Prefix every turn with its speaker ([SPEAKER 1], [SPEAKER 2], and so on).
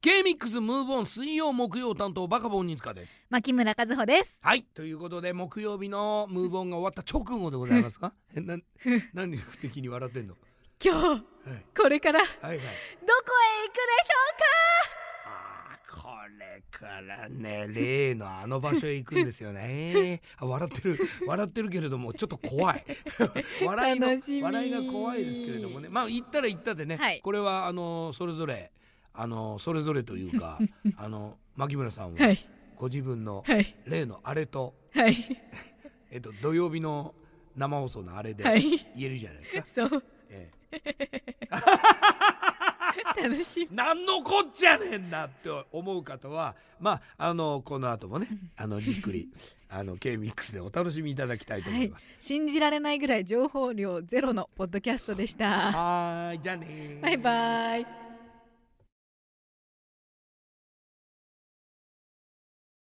[SPEAKER 1] K-MIX ムーブオン水曜木曜担当バカボンニツカです。
[SPEAKER 2] 牧村和穂です。
[SPEAKER 1] はいということで木曜日のムーブオンが終わった直後でございますか？えな何で不敵に笑ってんの？
[SPEAKER 2] 今日
[SPEAKER 1] はい
[SPEAKER 2] これからどこへ
[SPEAKER 1] はいはい。
[SPEAKER 2] 行くでし
[SPEAKER 1] あーこれからね例のあの場所へ行くんですよね。あ笑ってる笑ってるけれどもちょっと怖い。笑いの笑いが怖いですけれどもね。まあ行ったら行ったでね、
[SPEAKER 2] はい。
[SPEAKER 1] これはあのそれぞれあのそれぞれというか あの牧村さんはご自分の
[SPEAKER 2] はい。
[SPEAKER 1] 例のあれと、
[SPEAKER 2] はい。
[SPEAKER 1] えっと、土曜日の生放送のあれで
[SPEAKER 2] はい。
[SPEAKER 1] 言えるじゃないですか。
[SPEAKER 2] そう。
[SPEAKER 1] え
[SPEAKER 2] 楽しみ。
[SPEAKER 1] え、なんのこっちゃねんなって思う方はまああのこの後もねあのじっくりあの K-MIX でお楽しみいただきたいと思います。
[SPEAKER 2] 信じられないぐらい情報量ゼロのポッドキャストでした。
[SPEAKER 1] はーいじゃあねー。
[SPEAKER 2] バイバイ